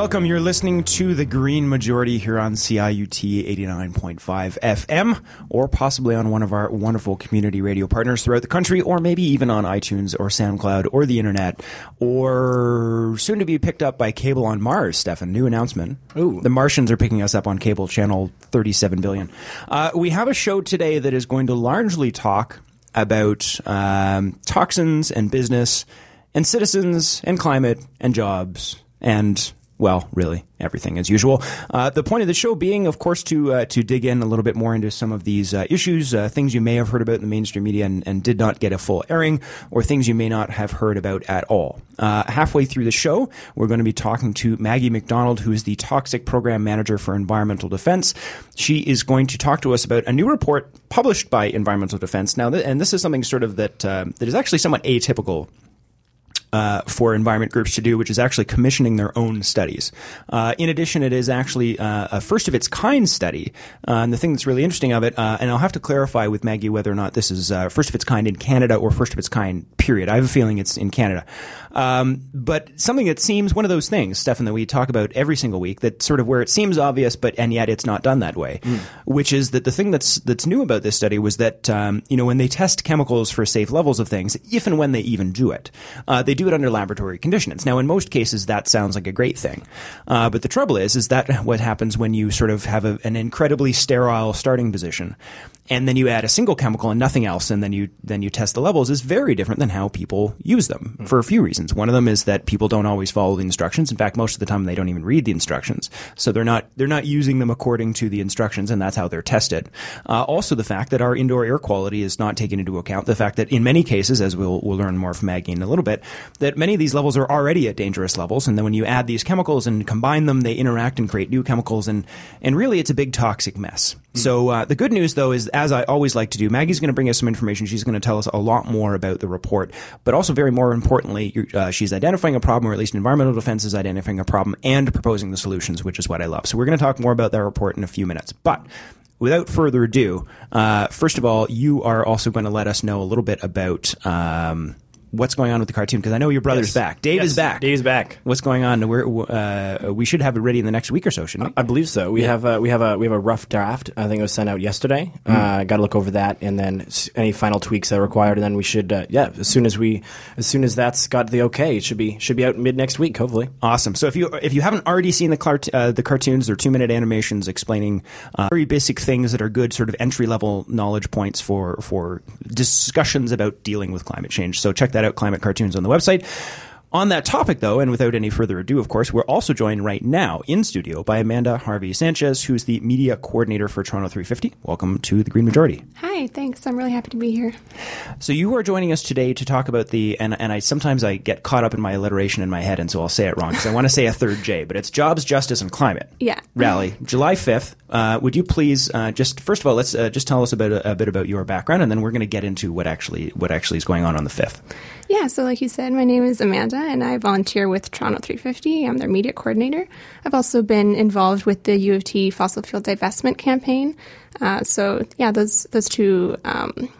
Welcome. You're listening to the Green Majority here on CIUT 89.5 FM, or possibly on one of our wonderful community radio partners throughout the country, or maybe even on iTunes or SoundCloud or the internet, or soon to be picked up by cable on Mars. Stefan, new announcement. Ooh. The Martians are picking us up on cable channel 37 billion. Uh, we have a show today that is going to largely talk about um, toxins and business and citizens and climate and jobs and well, really everything as usual. Uh, the point of the show being, of course, to uh, to dig in a little bit more into some of these uh, issues, uh, things you may have heard about in the mainstream media and, and, did not get a full airing, or things you may not have heard about at all. Uh, halfway through the show, we're going to be talking to Maggie MacDonald, who is the Toxic Program Manager for Environmental Defense. She is going to talk to us about a new report published by Environmental Defense. Now, th- and this is something sort of that uh, that is actually somewhat atypical uh, for environment groups to do, which is actually commissioning their own studies. Uh, in addition, it is actually uh, a first of its kind study. Uh, and the thing that's really interesting of it, uh, and I'll have to clarify with Maggie whether or not this is uh, first of its kind in Canada or first of its kind, period. I have a feeling it's in Canada. Um, but something that seems one of those things, Stefan, that we talk about every single week, that sort of where it seems obvious, but and yet it's not done that way. Mm. Which is that the thing that's that's new about this study was that um, you know when they test chemicals for safe levels of things, if and when they even do it, they do it under laboratory conditions. Now, in most cases, that sounds like a great thing, uh, but the trouble is, is that what happens when you sort of have a, an incredibly sterile starting position, and then you add a single chemical and nothing else, and then you then you test the levels is very different than how people use them mm. for a few reasons. One of them is that people don't always follow the instructions. In fact, most of the time they don't even read the instructions, so they're not they're not using them according to the instructions, and that's how they're tested. Uh, also, the fact that our indoor air quality is not taken into account. The fact that in many cases, as we'll we'll learn more from Maggie in a little bit, that many of these levels are already at dangerous levels, and then when you add these chemicals and combine them, they interact and create new chemicals, and and really it's a big toxic mess. Mm. So uh, the good news, though, is as I always like to do, Maggie's going to bring us some information. She's going to tell us a lot more about the report, but also very more importantly, uh, she's identifying a problem, or at least environmental defense is identifying a problem and proposing the solutions, which is what I love. So we're going to talk more about that report in a few minutes, but without further ado, uh, first of all, you are also going to let us know a little bit about. Um, what's going on with the cartoon because I know your brother's yes. back. Dave yes. is back. Dave is back. What's going on? We're, uh, we should have it ready in the next week or so, shouldn't we? I believe so. We yeah. have a, we have a we have a rough draft. I think it was sent out yesterday. Mm. Uh, Got to look over that and then any final tweaks that are required, and then we should uh, yeah as soon as we as soon as that's got the okay, it should be should be out mid next week, hopefully. Awesome. So if you if you haven't already seen the cart- uh, the cartoons, they're two minute animations explaining uh, very basic things that are good sort of entry level knowledge points for for discussions about dealing with climate change. So check that out, climate cartoons on the website. On that topic, though, and without any further ado, of course, we're also joined right now in studio by Amanda Harvey Sanchez, who's the media coordinator for Toronto 350. Welcome to the Green Majority. Hi, thanks. I'm really happy to be here. So you are joining us today to talk about the, and, and I sometimes I get caught up in my alliteration in my head, and so I'll say it wrong because I want to say a third J, but it's Jobs, Justice, and Climate. Yeah. Rally, July 5th. Uh, would you please uh, just first of all let's uh, just tell us about a, a bit about your background, and then we're going to get into what actually what actually is going on on the 5th. Yeah, so like you said, my name is Amanda, and I volunteer with Toronto 350. I'm their media coordinator. I've also been involved with the U of T fossil fuel divestment campaign. Uh, so yeah, those those two. Um,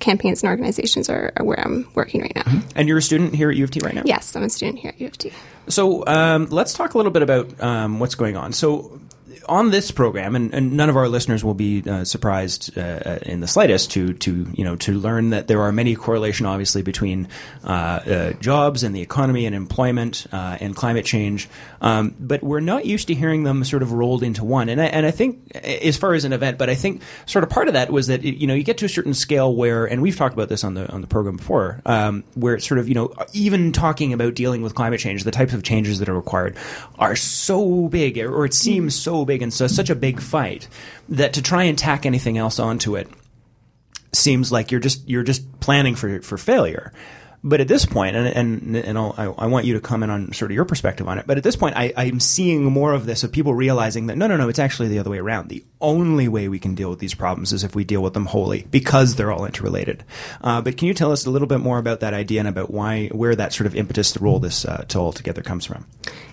campaigns and organizations are, are, where I'm working right now. Mm-hmm. And you're a student here at U of T right now? Yes, I'm a student here at U of T. So um, let's talk a little bit about um, what's going on. So on this program, and, and, none of our listeners will be uh, surprised uh, uh, in the slightest to to you know to learn that there are many correlation, obviously, between uh, uh jobs and the economy and employment uh, and climate change. Um, but we're not used to hearing them sort of rolled into one. And I, and I think, as far as an event, but I think sort of part of that was that you know you get to a certain scale where, and we've talked about this on the on the program before, um, where it's sort of you know even talking about dealing with climate change, the types of changes that are required are so big, or it seems so big big and so such a big fight that to try and tack anything else onto it seems like you're just you're just planning for for failure. But at this point, and and and I, I want you to comment on sort of your perspective on it. But at this point, I, I'm seeing more of this of people realizing that no, no, no, it's actually the other way around. The only way we can deal with these problems is if we deal with them wholly, because they're all interrelated. Uh, but can you tell us a little bit more about that idea and about why, where that sort of impetus to roll this uh, to all together comes from?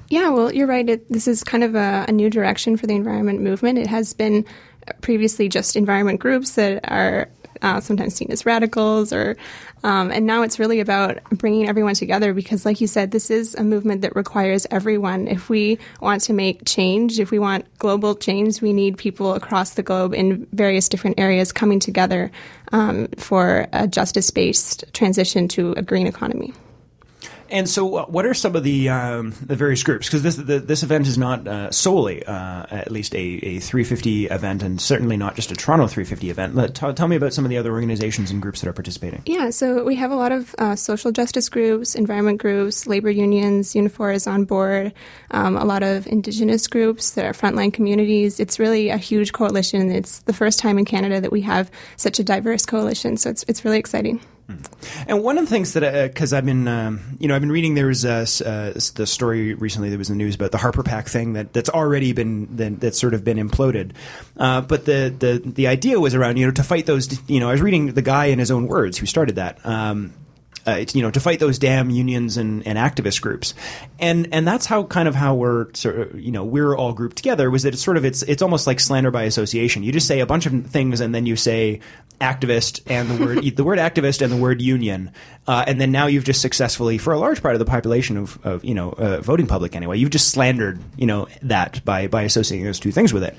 Yeah, well, you're right. It, this is kind of a, a new direction for the environment movement. It has been previously just environment groups that are uh, sometimes seen as radicals, or um, and now it's really about bringing everyone together because, like you said, this is a movement that requires everyone. If we want to make change, if we want global change, we need people across the globe in various different areas coming together um, for a justice-based transition to a green economy. And so, uh, what are some of the um, the various groups? Because this the, this event is not uh, solely, uh, at least a, a 350 event, and certainly not just a Toronto 350 event. Let, t- tell me about some of the other organizations and groups that are participating. Yeah, so we have a lot of uh, social justice groups, environment groups, labor unions. Unifor is on board. Um, a lot of Indigenous groups that are frontline communities. It's really a huge coalition. It's the first time in Canada that we have such a diverse coalition. So it's it's really exciting. And one of the things that, because uh, I've been, um, you know, I've been reading. There was uh, uh, the story recently that was in the news about the Harper PAC thing that that's already been that, that's sort of been imploded. Uh, but the the the idea was around you know to fight those. You know, I was reading the guy in his own words who started that. Um, uh, you know, to fight those damn unions and, and activist groups, and and that's how kind of how we're sort of, you know we're all grouped together was that it's sort of it's it's almost like slander by association. You just say a bunch of things and then you say activist and the word the word activist and the word union, uh, and then now you've just successfully for a large part of the population of, of you know uh, voting public anyway, you've just slandered you know that by by associating those two things with it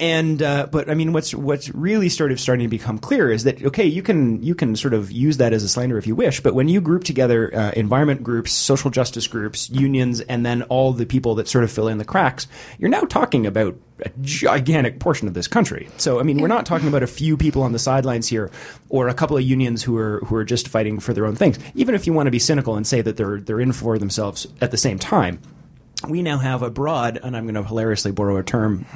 and uh, but I mean, what's what's really sort of starting to become clear is that okay, you can you can sort of use that as a slander if you wish, but when you group together uh, environment groups, social justice groups, unions, and then all the people that sort of fill in the cracks, you're now talking about a gigantic portion of this country. So I mean, we're not talking about a few people on the sidelines here, or a couple of unions who are who are just fighting for their own things. Even if you want to be cynical and say that they're they're in for themselves at the same time we now have a broad, and I'm going to hilariously borrow a term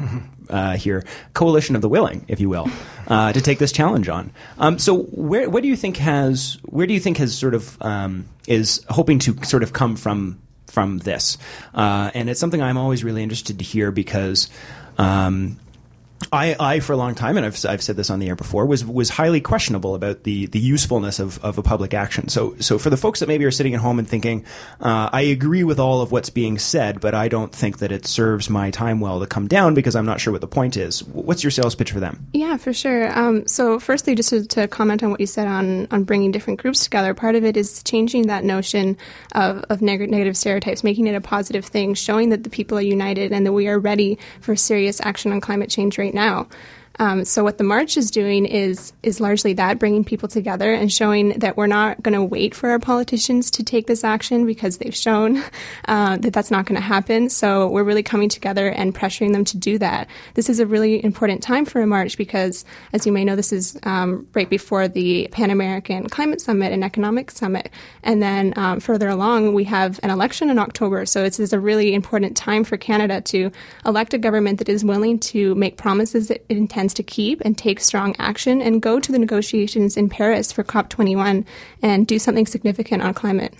uh, here, coalition of the willing, if you will, uh, to take this challenge on. Um, so, where what do you think has where do you think has sort of um, is hoping to sort of come from from this? Uh, and it's something I'm always really interested to hear because. Um, I, I, for a long time, and I've, I've said this on the air before, was was highly questionable about the the usefulness of, of a public action. So so for the folks that maybe are sitting at home and thinking, uh, I agree with all of what's being said, but I don't think that it serves my time well to come down because I'm not sure what the point is. What's your sales pitch for them? Yeah, for sure. Um, so firstly, just to, to, comment on what you said on on bringing different groups together, part of it is changing that notion of, of neg- negative stereotypes, making it a positive thing, showing that the people are united and that we are ready for serious action on climate change right now. Um, so what the march is doing is is largely that, bringing people together and showing that we're not going to wait for our politicians to take this action because they've shown uh, that that's not going to happen. So we're really coming together and pressuring them to do that. This is a really important time for a march because, as you may know, this is um, right before the Pan American Climate Summit and Economic Summit, and then um, further along we have an election in October. So this is a really important time for Canada to elect a government that is willing to make promises that it intends to keep and take strong action and go to the negotiations in Paris for COP21 and do something significant on climate.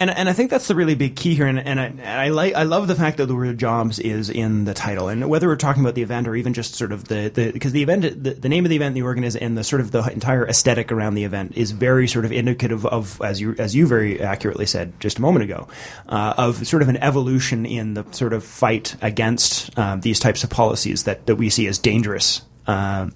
And, and I think that's the really big key here. And, and, I, and I I love the fact that the word jobs is in the title. And whether we're talking about the event or even just sort of the because the, the, event the, the, name of the event, the organism, and the sort of the entire aesthetic around the event is very sort of indicative of as you as you very accurately said just a moment ago, uh, of sort of an evolution in the sort of fight against uh, these types of policies that that we see as dangerous. Uh,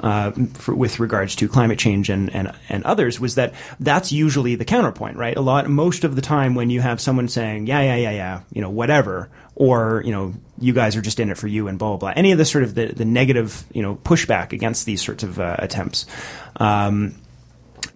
uh, for, with regards to climate change and, and, and others was that that's usually the counterpoint, right? A lot, most of the time when you have someone saying, yeah, yeah, yeah, yeah, you know, whatever, or, you know, you guys are just in it for you and blah, blah, blah. Any of the sort of the, the negative, you know, pushback against these sorts of uh, attempts. Um,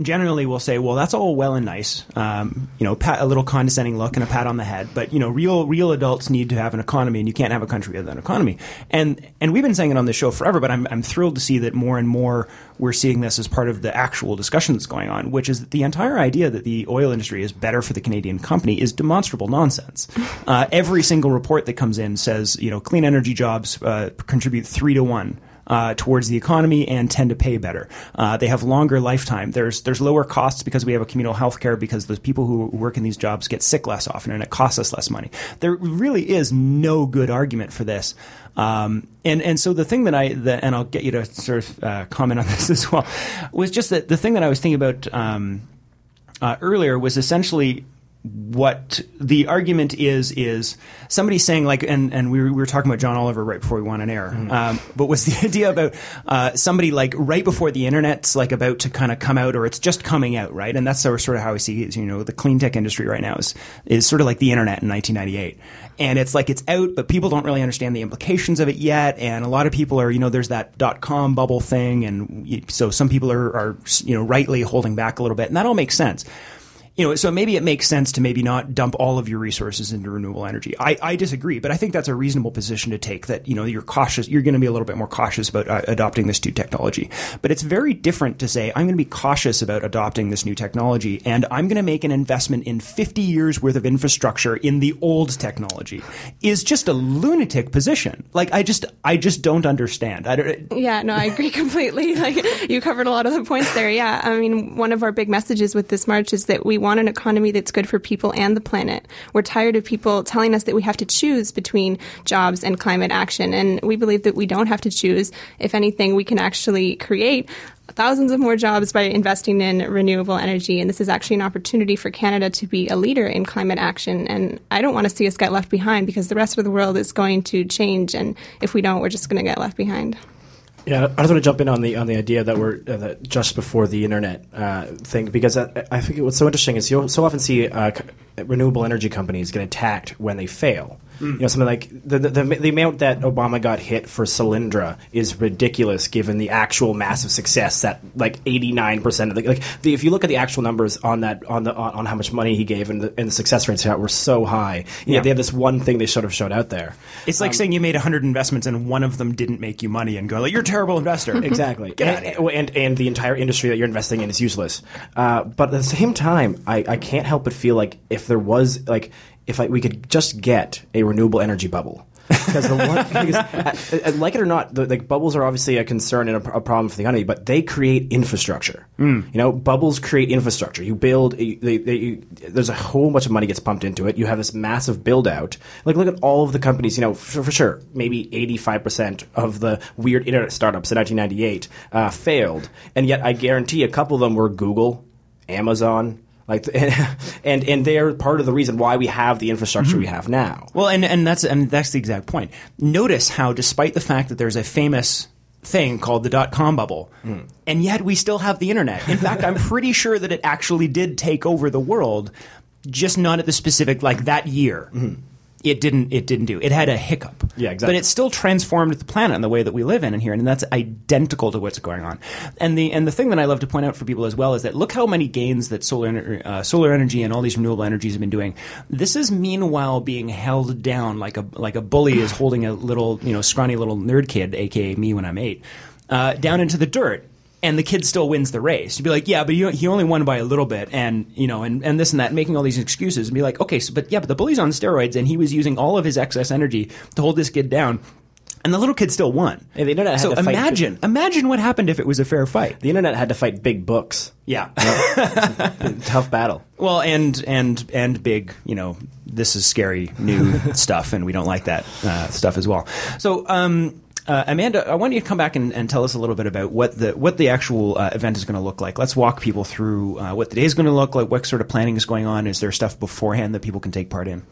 generally will say, well, that's all well and nice, um, you know, pat, a little condescending look and a pat on the head, but you know, real real adults need to have an economy, and you can't have a country without an economy. And and we've been saying it on this show forever, but I'm I'm thrilled to see that more and more we're seeing this as part of the actual discussion that's going on, which is that the entire idea that the oil industry is better for the Canadian company is demonstrable nonsense. Uh, every single report that comes in says, you know, clean energy jobs uh, contribute three to one uh, towards the economy and tend to pay better. Uh, they have longer lifetime. There's there's lower costs because we have a communal health care because the people who work in these jobs get sick less often and it costs us less money. There really is no good argument for this. Um, and and so the thing that I the, and I'll get you to sort of uh, comment on this as well was just that the thing that I was thinking about um, uh, earlier was essentially what the argument is is somebody saying like and and we were, we were talking about John Oliver right before we went on air Mm-hmm. um, but was the idea about uh, somebody like right before the internet's like about to kind of come out or it's just coming out right? And that's sort of how I see it you know the clean tech industry right now is is sort of like the internet in 1998 and it's like it's out but people don't really understand the implications of it yet and a lot of people are you know there's that dot com bubble thing and so some people are, are you know rightly holding back a little bit and that all makes sense you know, so maybe it makes sense to maybe not dump all of your resources into renewable energy. I, I disagree, but I think that's a reasonable position to take. That you know you're cautious, you're going to be a little bit more cautious about uh, adopting this new technology. But it's very different to say I'm going to be cautious about adopting this new technology, and I'm going to make an investment in 50 years worth of infrastructure in the old technology. Is just a lunatic position. Like I just I just don't understand. I don't, Yeah, no, I agree completely. Like you covered a lot of the points there. Yeah, I mean, one of our big messages with this march is that we want an economy that's good for people and the planet. We're tired of people telling us that we have to choose between jobs and climate action, and we believe that we don't have to choose. If anything, we can actually create thousands of more jobs by investing in renewable energy. And this is actually an opportunity for Canada to be a leader in climate action. And I don't want to see us get left behind because the rest of the world is going to change. And if we don't, we're just going to get left behind. Yeah, I just want to jump in on the on the idea that we're uh, that just before the internet uh, thing because I, I think what's so interesting is you'll so often see uh, renewable energy companies get attacked when they fail. You know, something like the, the the the amount that Obama got hit for Solyndra is ridiculous given the actual massive success that like eighty nine percent of the like the, if you look at the actual numbers on that on the on, on how much money he gave and the, and the success rates were so high. Yeah, Yeah. they had this one thing they should have showed out there. it's like saying you made 100 investments and one of them didn't make you money, and go like you're a terrible investor. Exactly. And, and, and the entire industry that you're investing in is useless. Uh, but at the same time, I, I can't help but feel like if there was like if I, we could just get a renewable energy bubble. because the one, because, like it or not, the, like bubbles are obviously a concern and a, a problem for the economy, but they create infrastructure. You know, bubbles create infrastructure. You build, you, they, they, you, there's a whole bunch of money gets pumped into it. You have this massive build out. Like look at all of the companies. You know, for, for sure, maybe 85 percent of the weird internet startups in 1998 uh, failed, and yet I guarantee a couple of them were Google, Amazon. Like and and they're part of the reason why we have the infrastructure we mm-hmm. have now. Well, and and that's and that's the exact point. Notice how, despite the fact that there's a famous thing called the dot com bubble, mm. and yet we still have the internet. In fact, I'm pretty sure that it actually did take over the world, just not at the specific like that year. Mm-hmm. It didn't. It didn't do. It had a hiccup. Yeah, exactly. But it still transformed the planet and the way that we live in and here, and that's identical to what's going on. And the and the thing that I love to point out for people as well is that look how many gains that solar uh, solar energy and all these renewable energies have been doing. This is meanwhile being held down like a like a bully is holding a little you know scrawny little nerd kid, aka me when I'm eight, uh, down into the dirt. And the kid still wins the race. You'd be like, yeah, but you, he only won by a little bit, and you know, and, and this and that, making all these excuses, and be like, okay, so, but yeah, but the bully's on steroids, and he was using all of his excess energy to hold this kid down, and the little kid still won. Yeah, the internet had so to fight imagine, imagine what happened if it was a fair fight. The internet had to fight big books. Yeah. Tough battle. well, and and and big, you know, this is scary new stuff, and we don't like that uh, stuff as well. So. um uh, Amanda, I want you to come back and, and tell us a little bit about what the what the actual uh, event is going to look like. Let's walk people through uh, what the day is going to look like. What sort of planning is going on? Is there stuff beforehand that people can take part in?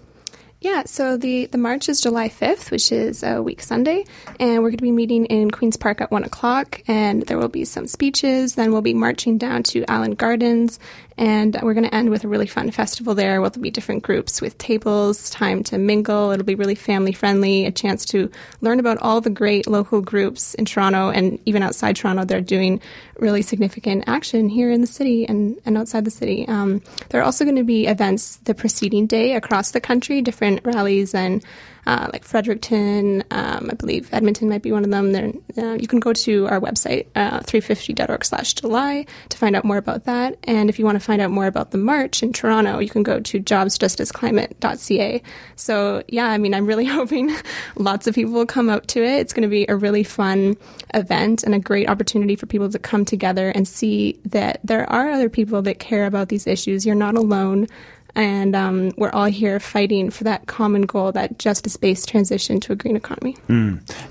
Yeah, so the, the march is July 5th, which is a week Sunday, and we're going to be meeting in Queen's Park at 1 o'clock, and there will be some speeches. Then we'll be marching down to Allan Gardens, and we're going to end with a really fun festival there where there'll be different groups with tables, time to mingle. It'll be really family friendly, a chance to learn about all the great local groups in Toronto and even outside Toronto. They're doing really significant action here in the city and, and outside the city. Um, there are also going to be events the preceding day across the country, different rallies and uh, like Fredericton, um, I believe Edmonton might be one of them. Uh, you can go to our website, uh, 350.org slash July, to find out more about that. And if you want to find out more about the march in Toronto, you can go to jobsjusticeclimate.ca. So, yeah, I mean, I'm really hoping lots of people will come out to it. It's going to be a really fun event and a great opportunity for people to come together and see that there are other people that care about these issues. You're not alone and um, we're all here fighting for that common goal, that justice-based transition to a green economy.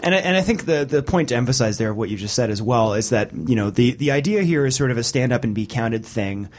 And I, and I think the the point to emphasize there what you just said as well is that you know the the idea here is sort of a stand up and be counted thing.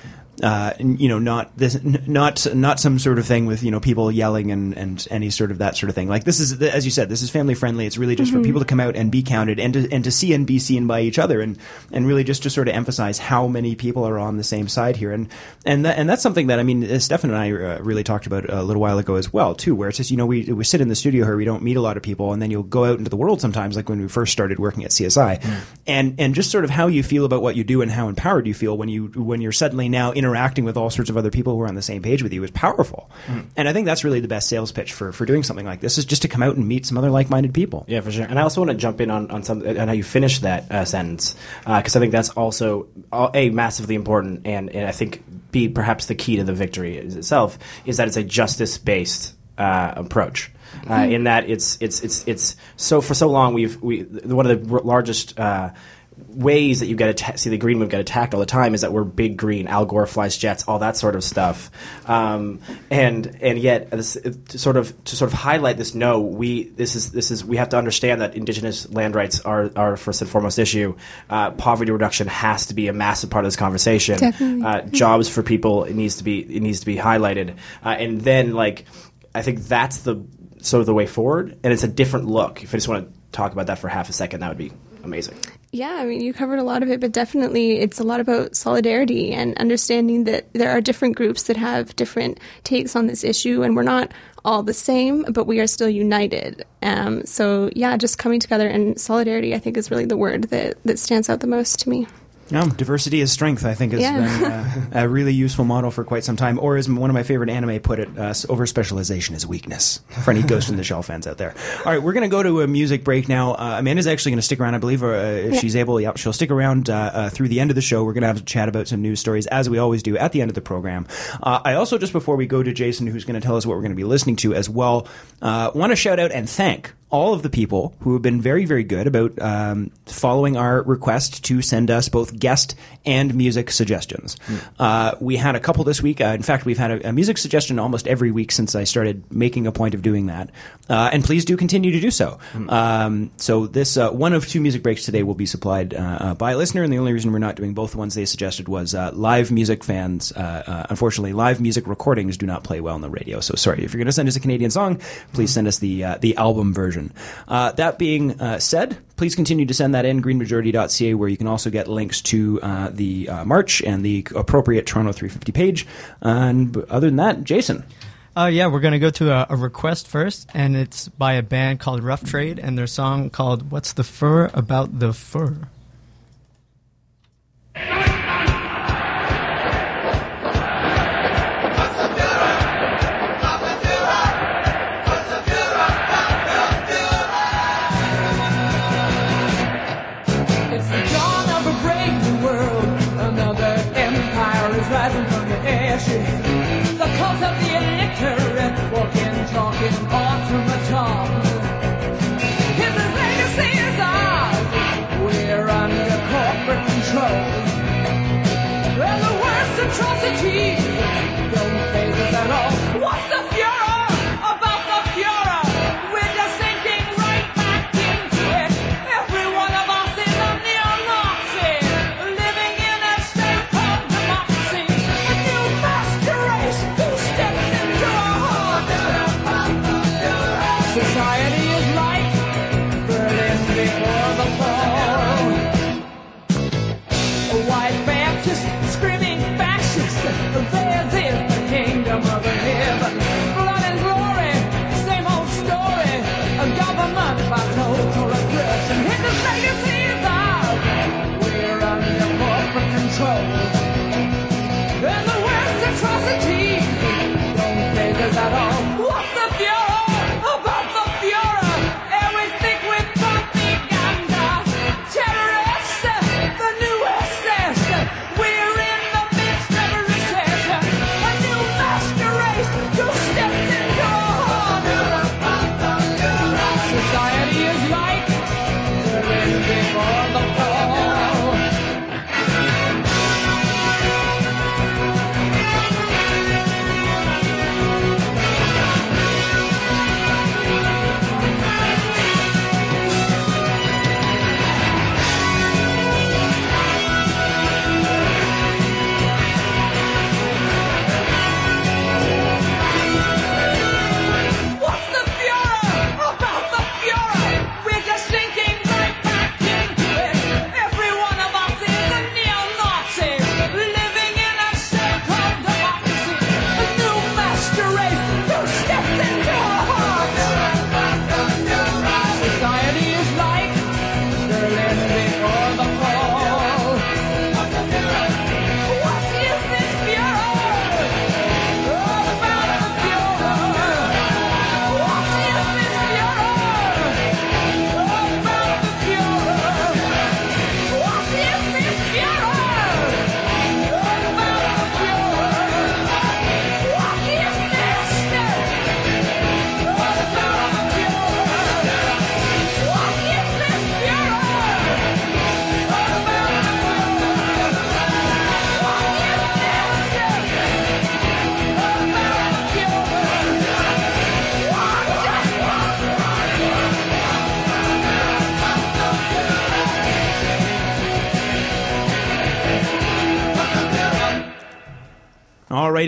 Uh, you know, not this, n- not not some sort of thing with you know people yelling and, and any sort of that sort of thing. Like this is, as you said, this is family friendly. It's really just for people to come out and be counted and to and to see and be seen by each other, and and really just to sort of emphasize how many people are on the same side here, and and that, and that's something that I mean, uh, Stefan and I uh, really talked about a little while ago as well too, where it's just you know we we sit in the studio here, we don't meet a lot of people, and then you'll go out into the world sometimes, like when we first started working at CSI, and and just sort of how you feel about what you do and how empowered you feel when you when you're suddenly now interacting with all sorts of other people who are on the same page with you is powerful, and I think that's really the best sales pitch for for doing something like this is just to come out and meet some other like minded people. Yeah, for sure. And I also want to jump in on, on some on how you finish that uh, sentence because I think that's also uh, a massively important and, and I think b perhaps the key to the victory itself is that it's a justice based uh, approach. Uh, in that it's it's it's it's so for so long we've we one of the r- largest uh, ways that you get atta- see the green move get attacked all the time is that we're big green Al Gore flies jets all that sort of stuff. Um, and and yet this, to sort of to sort of highlight this no we this is this is we have to understand that indigenous land rights are our first and foremost issue. Uh, poverty reduction has to be a massive part of this conversation. Definitely. uh, jobs for people it needs to be it needs to be highlighted. Uh, and then like I think that's the sort of the way forward and it's a different look. If I just want to talk about that for half a second that would be amazing Yeah, I mean, you covered a lot of it, but definitely it's a lot about solidarity and understanding that there are different groups that have different takes on this issue, and we're not all the same, but we are still united. Um, so, yeah, just coming together and solidarity, I think, is really the word that, that stands out the most to me. No, diversity is strength. I think has Yeah. been uh, a really useful model for quite some time. Or as one of my favorite anime put it, uh, over specialization is weakness. For any Ghost in the Shell fans out there. All right, we're going to go to a music break now. Uh, Amanda's actually going to stick around, I believe, or uh, if Yeah. she's able. Yep, she'll stick around uh, uh, through the end of the show. We're going to have a chat about some news stories as we always do at the end of the program. Uh, I also just before we go to Jason, who's going to tell us what we're going to be listening to as well, uh, want to shout out and thank all of the people who have been very, very good about um, following our request to send us both guest and music suggestions. Uh, we had a couple this week. Uh, in fact, we've had a, a music suggestion almost every week since I started making a point of doing that. Uh, and please do continue to do so. Um, so this uh, one of two music breaks today will be supplied uh, uh, by a listener, and the only reason we're not doing both the ones they suggested was uh, live music fans. Uh, uh, unfortunately, live music recordings do not play well on the radio. So sorry if you're going to send us a Canadian song, please send us the uh, the album version. Uh, that being uh, said, please continue to send that in greenmajority.ca, where you can also get links to uh, the uh, march and the appropriate Toronto 350 page. And other than that, Jason. Uh, yeah, we're gonna go to a, a request first, and it's by a band called Rough Trade, and their song called "What's the Fur About the Fur."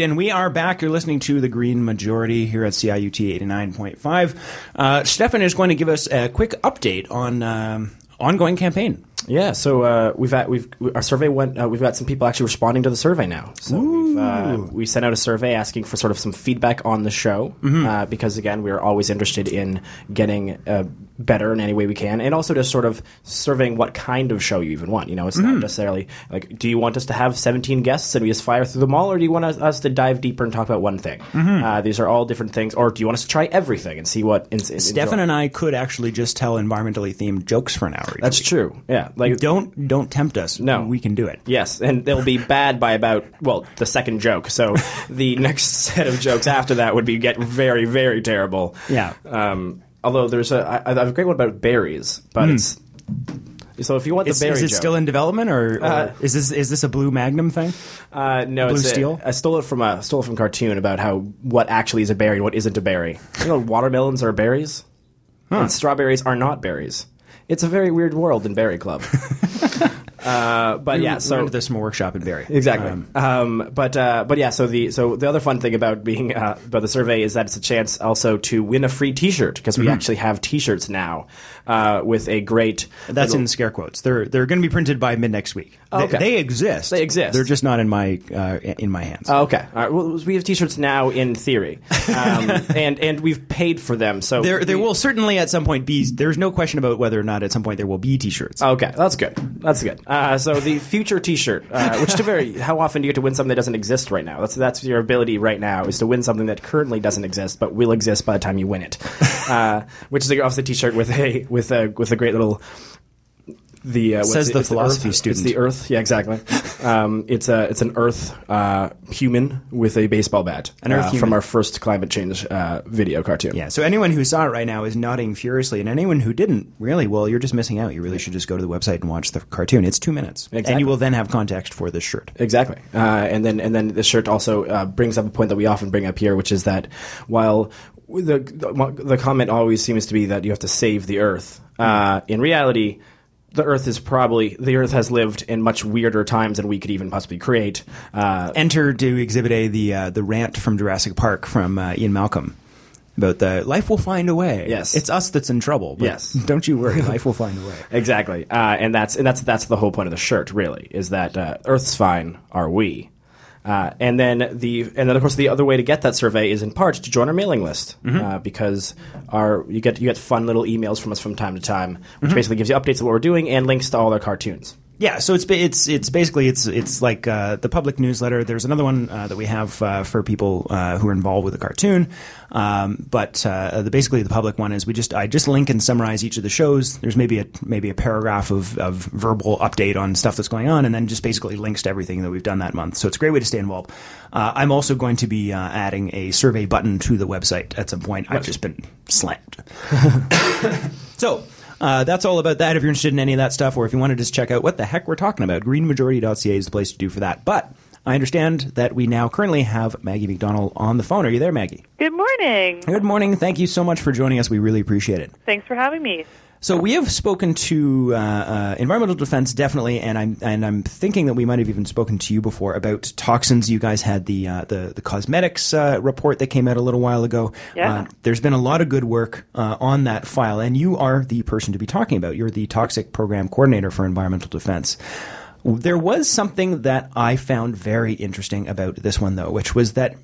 And we are back. You're listening to the Green Majority here at CIUT 89.5. Uh, Stefan is going to give us a quick update on um, ongoing campaign. Yeah, so uh, we've had, we've our survey went. Uh, we've got some people actually responding to the survey now. So we've, uh, we sent out a survey asking for sort of some feedback on the show uh, because again we're always interested in getting uh, better in any way we can, and also just sort of surveying what kind of show you even want. You know, it's not necessarily like do you want us to have 17 guests and we just fire through them all, or do you want us, us to dive deeper and talk about one thing? Uh, these are all different things, or do you want us to try everything and see what? Stefan and I could actually just tell environmentally themed jokes for an hour. each That's week. true. Yeah, like Don't don't tempt us. No. we can do it. Yes, and they'll be bad by about well the second joke. So the next set of jokes after that would be get very very terrible. Yeah. Um, although there's a I, I have a great one about berries, but it's so if you want Is, the berry is it joke, still in development, or, or Uh, is this is this a Blue Magnum thing? uh, no, Blue it's a- Steel? I stole it from a stole it from a cartoon about how what actually is a berry and what isn't a berry. You know, watermelons are berries, and strawberries are not berries. It's a very weird world in Berry Club. uh, but yeah, so from a workshop in Barry. Exactly. Um, Um, but uh, but yeah, so the so the other fun thing about being uh, about the survey is that it's a chance also to win a free T-shirt because we actually have T-shirts now uh, with a great. that's little- in scare quotes. They're they're going to be printed by mid next week. Oh, They- okay. They, exist. They exist. They're just not in my uh, in my hands. Okay. All right. Well, we have T-shirts now in theory, um, and and we've paid for them. So there there will certainly at some point be. There's no question about whether or not at some point there will be T-shirts. Okay, that's good. That's good. Uh, so the future T-shirt, uh, which to very, how often do you get to win something that doesn't exist right now? That's that's your ability right now is to win something that currently doesn't exist but will exist by the time you win it. Uh, which is obviously a T-shirt with a with a with a great little. The uh, what's Says it- the it's philosophy Earth. student. It's the Earth, yeah, exactly. Um, it's a it's an Earth uh, human with a baseball bat. An Earth uh, human. from our first climate change uh, video cartoon. Yeah. So anyone who saw it right now is nodding furiously, and anyone who didn't, really, well, you're just missing out. You really should just go to the website and watch the cartoon. It's two minutes, and you will then have context for this shirt. Exactly, uh, and then and then the shirt also uh, brings up a point that we often bring up here, which is that while the the, the comment always seems to be that you have to save the Earth, uh, in reality. The Earth is probably the Earth has lived in much weirder times than we could even possibly create. Uh, Enter to Exhibit A the uh, the rant from Jurassic Park from uh, Ian Malcolm about the life will find a way. Yes. it's us that's in trouble. But Yes. don't you worry, life will find a way. Exactly, uh, and that's and that's that's the whole point of the shirt. Really, is that uh, Earth's fine, are we? Uh, and then the and then of course the other way to get that survey is in part to join our mailing list uh, because our you get you get fun little emails from us from time to time, which basically gives you updates of what we're doing and links to all our cartoons. Yeah, so it's it's it's basically it's it's like uh, the public newsletter. There's another one uh, that we have uh, for people uh, who are involved with the cartoon, um, but uh, the, basically the public one is we just I just link and summarize each of the shows. There's maybe a maybe a paragraph of, of verbal update on stuff that's going on, and then just basically links to everything that we've done that month. So it's a great way to stay involved. Uh, I'm also going to be uh, adding a survey button to the website at some point. I've just been slammed. So uh, that's all about that. If you're interested in any of that stuff, or if you want to just check out what the heck we're talking about, greenmajority.ca is the place to do for that. But I understand that we now currently have Maggie MacDonald on the phone. Are you there, Maggie? Good morning. Good morning. Thank you so much for joining us. We really appreciate it. Thanks for having me. So we have spoken to uh, uh, environmental defense definitely, and I'm and I'm thinking that we might have even spoken to you before about toxins. You guys had the uh, the the cosmetics uh, report that came out a little while ago. Yeah. Uh, there's been a lot of good work uh, on that file, and you are the person to be talking about. You're the toxic program coordinator for environmental defense. There was something that I found very interesting about this one, though, which was that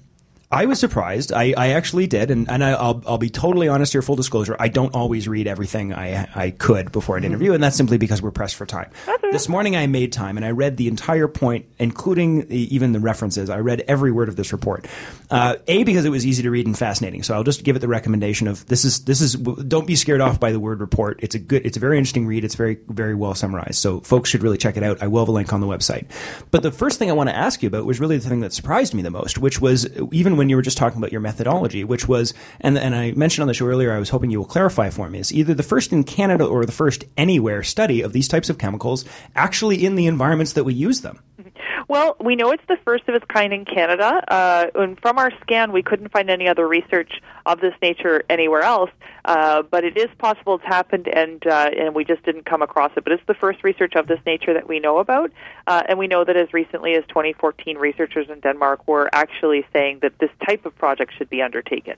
I was surprised. I, I actually did, and, and I, I'll, I'll be totally honest here, full disclosure. I don't always read everything I, I could before an interview, and that's simply because we're pressed for time. This morning I made time, and I read the entire point, including the, even the references. I read every word of this report. Uh, a, because it was easy to read and fascinating, so I'll just give it the recommendation of this is this is don't be scared off by the word report. It's a good, it's a very interesting read. It's very very well summarized, so folks should really check it out. I will have a link on the website. But the first thing I want to ask you about was really the thing that surprised me the most, which was even when you were just talking about your methodology, which was, and, and I mentioned on the show earlier, I was hoping you will clarify for me, is either the first in Canada or the first anywhere study of these types of chemicals actually in the environments that we use them. Mm-hmm. Well, we know it's the first of its kind in Canada. Uh, and from our scan, we couldn't find any other research of this nature anywhere else. Uh, but it is possible it's happened, and uh, and we just didn't come across it. But it's the first research of this nature that we know about, uh, and we know that as recently as 2014, researchers in Denmark were actually saying that this type of project should be undertaken.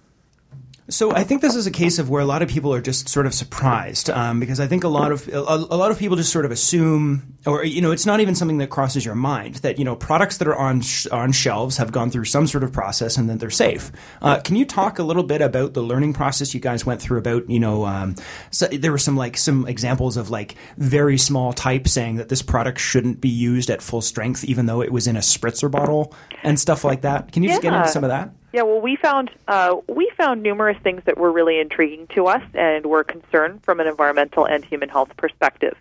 So I think this is a case of where a lot of people are just sort of surprised um, because I think a lot of a, a lot of people just sort of assume, or you know, it's not even something that crosses your mind that you know products that are on sh- on shelves have gone through some sort of process and that they're safe. Uh, can you talk a little bit about the learning process you guys went through? About you know, um, so there were some like some examples of like very small type saying that this product shouldn't be used at full strength, even though it was in a spritzer bottle and stuff like that. Can you just get into some of that? Yeah, well, we found uh, we found numerous things that were really intriguing to us and were concerned from an environmental and human health perspective.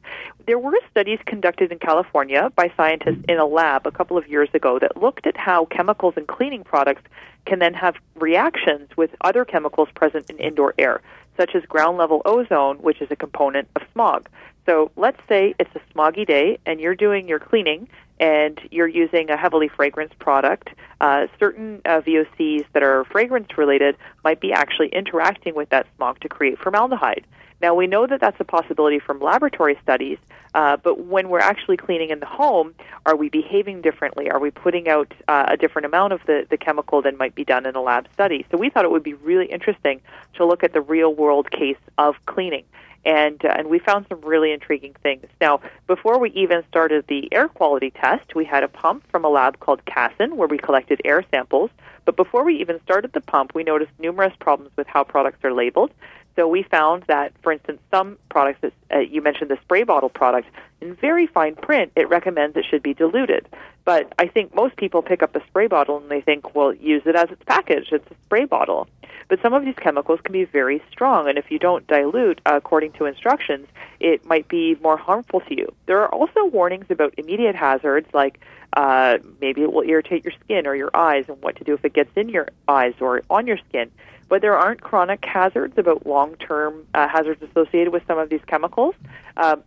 There were studies conducted in California by scientists in a lab a couple of years ago that looked at how chemicals in cleaning products can then have reactions with other chemicals present in indoor air, such as ground level ozone, which is a component of smog. So let's say it's a smoggy day and you're doing your cleaning and you're using a heavily fragranced product. Uh, certain uh, VOCs that are fragrance related might be actually interacting with that smog to create formaldehyde. Now, we know that that's a possibility from laboratory studies, uh, but when we're actually cleaning in the home, are we behaving differently? Are we putting out uh, a different amount of the, the chemical than might be done in a lab study? So we thought it would be really interesting to look at the real world case of cleaning and uh, and we found some really intriguing things. Now, before we even started the air quality test, we had a pump from a lab called Casson where we collected air samples. But before we even started the pump, we noticed numerous problems with how products are labeled. So we found that, for instance, some products, that, uh, you mentioned the spray bottle product, in very fine print, it recommends it should be diluted. But I think most people pick up a spray bottle and they think, well, use it as it's packaged. It's a spray bottle. But some of these chemicals can be very strong, and if you don't dilute uh, according to instructions, it might be more harmful to you. There are also warnings about immediate hazards, like uh, maybe it will irritate your skin or your eyes, and what to do if it gets in your eyes or on your skin. But there aren't chronic hazards about long term uh, hazards associated with some of these chemicals. Uh,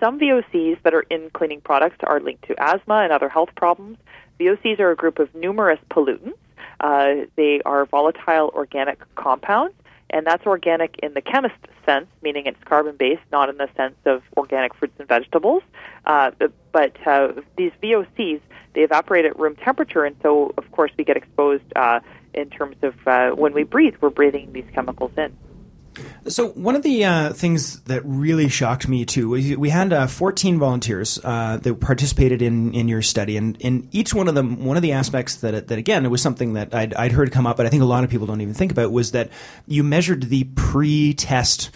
some VOCs that are in cleaning products are linked to asthma and other health problems. VOCs are a group of numerous pollutants. Uh, they are volatile organic compounds, and that's organic in the chemist sense, meaning it's carbon based, not in the sense of organic fruits and vegetables. Uh, but uh, these VOCs, they evaporate at room temperature, and so, of course, we get exposed uh, in terms of uh, when we breathe, we're breathing these chemicals in. So one of the uh, things that really shocked me too, we, we had uh, 14 volunteers uh, that participated in, in your study, and in each one of them, one of the aspects that that again it was something that I'd, I'd heard come up, but I think a lot of people don't even think about was that you measured the pre-test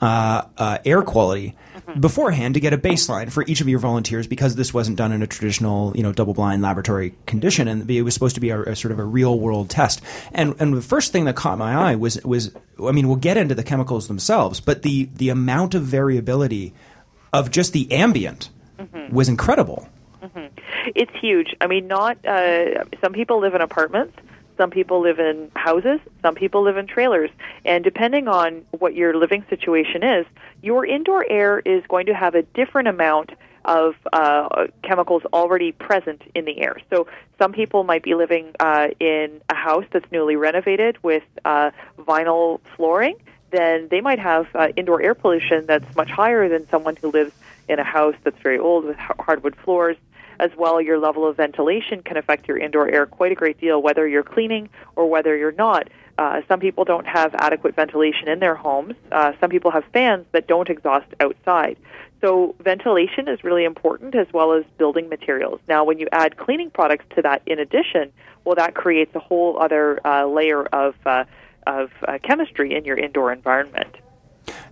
uh, uh, air quality beforehand to get a baseline for each of your volunteers because this wasn't done in a traditional, you know, double-blind laboratory condition, and it was supposed to be a, a sort of a real-world test. And and the first thing that caught my eye was was I mean, we'll get into the chemicals themselves, but the the amount of variability of just the ambient was incredible. It's huge. I mean, not uh, some people live in apartments, some people live in houses, some people live in trailers, and depending on what your living situation is, your indoor air is going to have a different amount of uh, chemicals already present in the air. So some people might be living uh, in a house that's newly renovated with uh, vinyl flooring. Then they might have uh, indoor air pollution that's much higher than someone who lives in a house that's very old with hardwood floors. As well, your level of ventilation can affect your indoor air quite a great deal, whether you're cleaning or whether you're not. Uh, some people don't have adequate ventilation in their homes. Uh, some people have fans that don't exhaust outside. So ventilation is really important as well as building materials. Now, when you add cleaning products to that in addition, well, that creates a whole other uh, layer of, uh, of uh, chemistry in your indoor environment.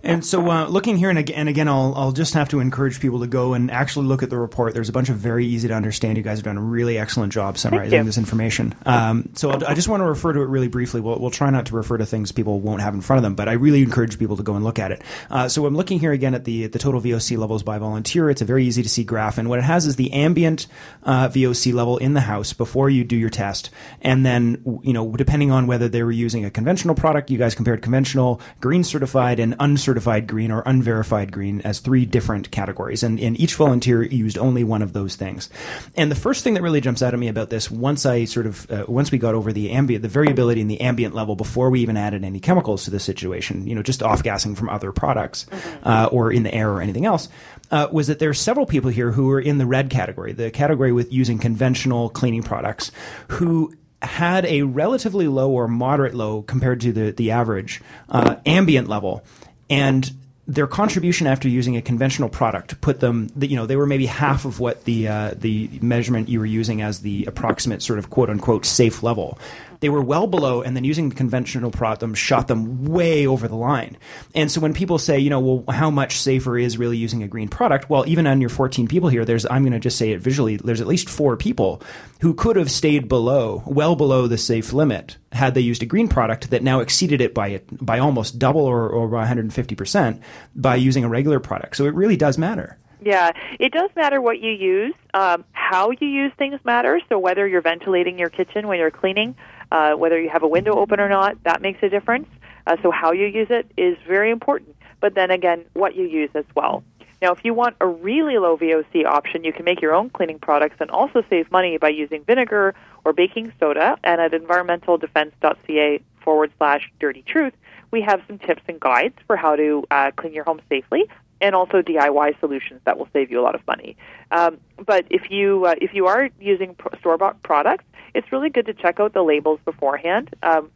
And so, uh, looking here, and again, and again, I'll, I'll just have to encourage people to go and actually look at the report. There's a bunch of very easy to understand. You guys have done a really excellent job summarizing this information. Um, so, I'll, I just want to refer to it really briefly. We'll, we'll try not to refer to things people won't have in front of them, but I really encourage people to go and look at it. Uh, so, I'm looking here again at the the total VOC levels by volunteer. It's a very easy to see graph, and what it has is the ambient uh, VOC level in the house before you do your test, and then you know depending on whether they were using a conventional product, you guys compared conventional, green certified, and uncertified green or unverified green as three different categories, and, and each volunteer used only one of those things. And the first thing that really jumps out at me about this, once I sort of uh, once we got over the ambient, the variability in the ambient level before we even added any chemicals to the situation, you know, just off gassing from other products uh, or in the air or anything else, uh, was that there are several people here who are in the red category, the category with using conventional cleaning products, who had a relatively low or moderate low compared to the the average uh, ambient level, and their contribution after using a conventional product put them, you know, they were maybe half of what the uh, the measurement you were using as the approximate sort of quote unquote safe level. They were well below, and then using the conventional product shot them way over the line. And so when people say, you know, well, how much safer is really using a green product? Well, even on your 14 people here, there's I'm going to just say it visually. There's at least four people who could have stayed below, well below the safe limit, had they used a green product that now exceeded it by by almost double or, or by 150 percent by using a regular product. So it really does matter. Yeah, it does matter what you use. Um, how you use things matters. So whether you're ventilating your kitchen when you're cleaning, uh, whether you have a window open or not, that makes a difference. Uh, so how you use it is very important. But then again, what you use as well. Now, if you want a really low VOC option, you can make your own cleaning products and also save money by using vinegar or baking soda. And at environmentaldefense.ca forward slash dirty truth, we have some tips and guides for how to uh, clean your home safely and also DIY solutions that will save you a lot of money. Um, but if you uh, if you are using store bought products, it's really good to check out the labels beforehand. Um,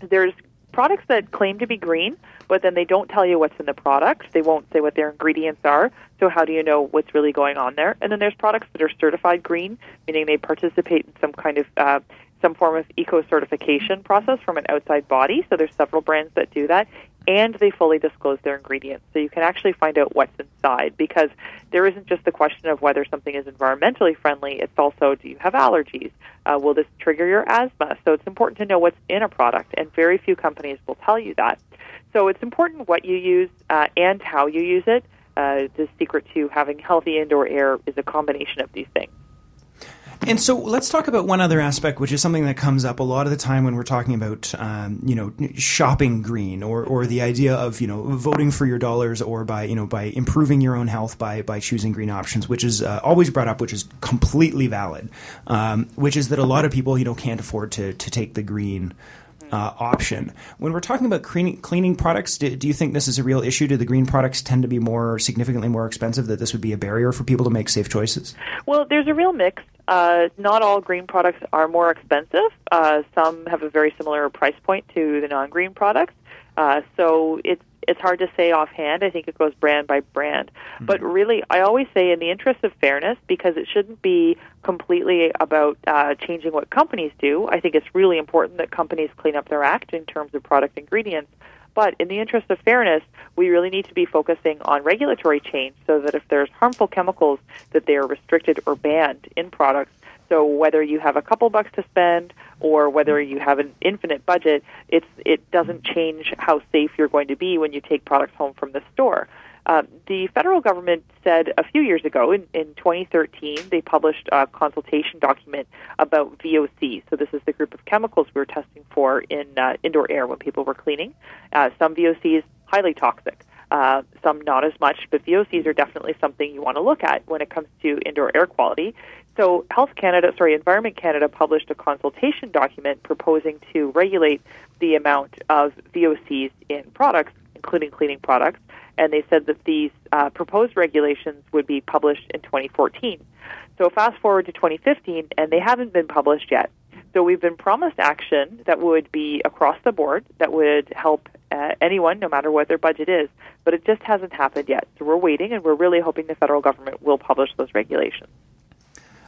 there's products that claim to be green, but then they don't tell you what's in the product. They won't say what their ingredients are. So how do you know what's really going on there? And then there's products that are certified green, meaning they participate in some kind of uh, some form of eco certification process from an outside body. So there's several brands that do that, and they fully disclose their ingredients. So you can actually find out what's inside because there isn't just the question of whether something is environmentally friendly. It's also do you have allergies? Uh, will this trigger your asthma? So it's important to know what's in a product, and very few companies will tell you that. So it's important what you use uh, and how you use it. Uh, the secret to having healthy indoor air is a combination of these things. And so let's talk about one other aspect, which is something that comes up a lot of the time when we're talking about, um, you know, shopping green or, or the idea of, you know, voting for your dollars or by, you know, by improving your own health by, by choosing green options, which is uh, always brought up, which is completely valid, um, which is that a lot of people, you know, can't afford to, to take the green uh, option. When we're talking about cleaning, cleaning products, do, do, you think this is a real issue? Do the green products tend to be more significantly more expensive? That this would be a barrier for people to make safe choices? Well, there's a real mix. Uh, not all green products are more expensive. Uh, some have a very similar price point to the non-green products. Uh, so it's it's hard to say offhand. I think it goes brand by brand. Mm-hmm. But really, I always say, in the interest of fairness, because it shouldn't be completely about uh, changing what companies do, I think it's really important that companies clean up their act in terms of product ingredients. But in the interest of fairness, we really need to be focusing on regulatory change so that if there's harmful chemicals, that they are restricted or banned in products so whether you have a couple bucks to spend or whether you have an infinite budget, it's it doesn't change how safe you're going to be when you take products home from the store. Uh, the federal government said a few years ago, in, in 2013, they published a consultation document about VOC. So this is the group of chemicals we were testing for in uh, indoor air when people were cleaning. Uh, some VOCs highly toxic. Uh, some not as much, but VOCs are definitely something you want to look at when it comes to indoor air quality. So, Health Canada, sorry, Environment Canada published a consultation document proposing to regulate the amount of VOCs in products, including cleaning products, and they said that these uh, proposed regulations would be published in 2014. So, fast forward to 2015, and they haven't been published yet. So, we've been promised action that would be across the board, that would help uh, anyone, no matter what their budget is, but it just hasn't happened yet. So, we're waiting, and we're really hoping the federal government will publish those regulations.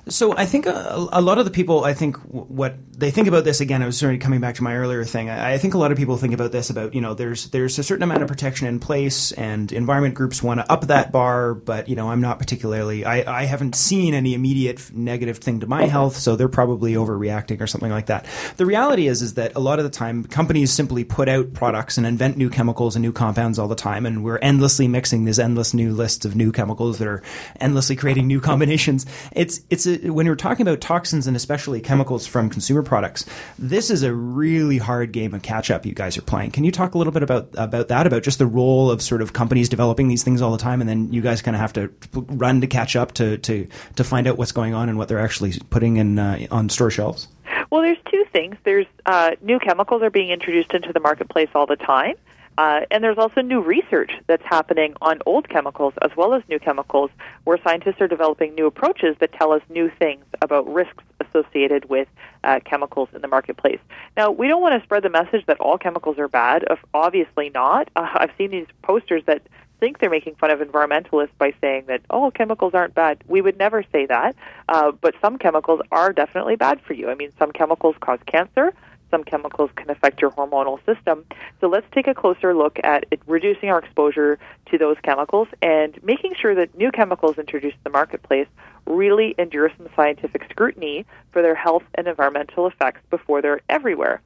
So I think a, a, lot of the people, I think what they think about this again. I was sort of coming back to my earlier thing. I, I, think a lot of people think about this about you know there's there's a certain amount of protection in place, and environment groups want to up that bar, but you know I'm not particularly. I, I haven't seen any immediate negative thing to my health, so they're probably overreacting or something like that. The reality is is that a lot of the time companies simply put out products and invent new chemicals and new compounds all the time, and we're endlessly mixing these endless new lists of new chemicals that are endlessly creating new combinations. It's it's a when you're talking about toxins and especially chemicals from consumer products, this is a really hard game of catch up you guys are playing. Can you talk a little bit about about that? About just the role of sort of companies developing these things all the time, and then you guys kind of have to run to catch up to to to find out what's going on and what they're actually putting in uh, on store shelves. Well, there's two things. There's uh, new chemicals are being introduced into the marketplace all the time. Uh, and there's also new research that's happening on old chemicals as well as new chemicals, where scientists are developing new approaches that tell us new things about risks associated with uh, chemicals in the marketplace. Now, we don't want to spread the message that all chemicals are bad. Obviously not. Uh, I've seen these posters that think they're making fun of environmentalists by saying that oh chemicals aren't bad. We would never say that, uh, but some chemicals are definitely bad for you. I mean, some chemicals cause cancer. Some chemicals can affect your hormonal system. So let's take a closer look at reducing our exposure to those chemicals and making sure that new chemicals introduced to the marketplace really endure some scientific scrutiny for their health and environmental effects before they're everywhere.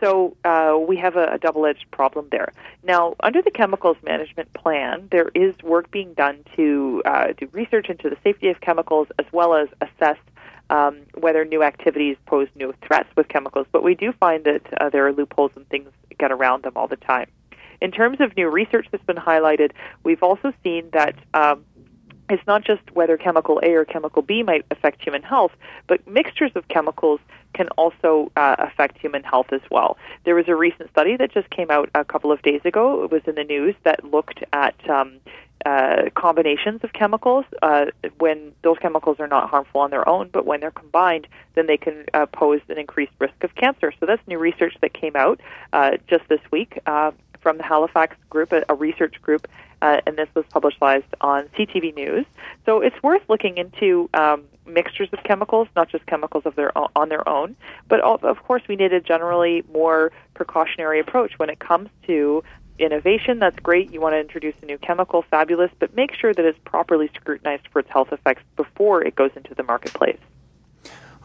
So uh, we have a, a double-edged problem there. Now, under the chemicals management plan, there is work being done to uh, do research into the safety of chemicals as well as assess um, whether new activities pose new threats with chemicals. But we do find that uh, there are loopholes and things get around them all the time. In terms of new research that's been highlighted, we've also seen that um, it's not just whether chemical A or chemical B might affect human health, but mixtures of chemicals can also uh, affect human health as well. There was a recent study that just came out a couple of days ago. It was in the news that looked at um, uh, combinations of chemicals uh, when those chemicals are not harmful on their own, but when they're combined, then they can uh, pose an increased risk of cancer. So that's new research that came out uh, just this week uh, from the Halifax Group, a, a research group, uh, and this was published on CTV News. So it's worth looking into. Um, mixtures of chemicals, not just chemicals of their own, on their own, but of course we need a generally more precautionary approach when it comes to innovation, that's great. You want to introduce a new chemical, fabulous, but make sure that it's properly scrutinized for its health effects before it goes into the marketplace.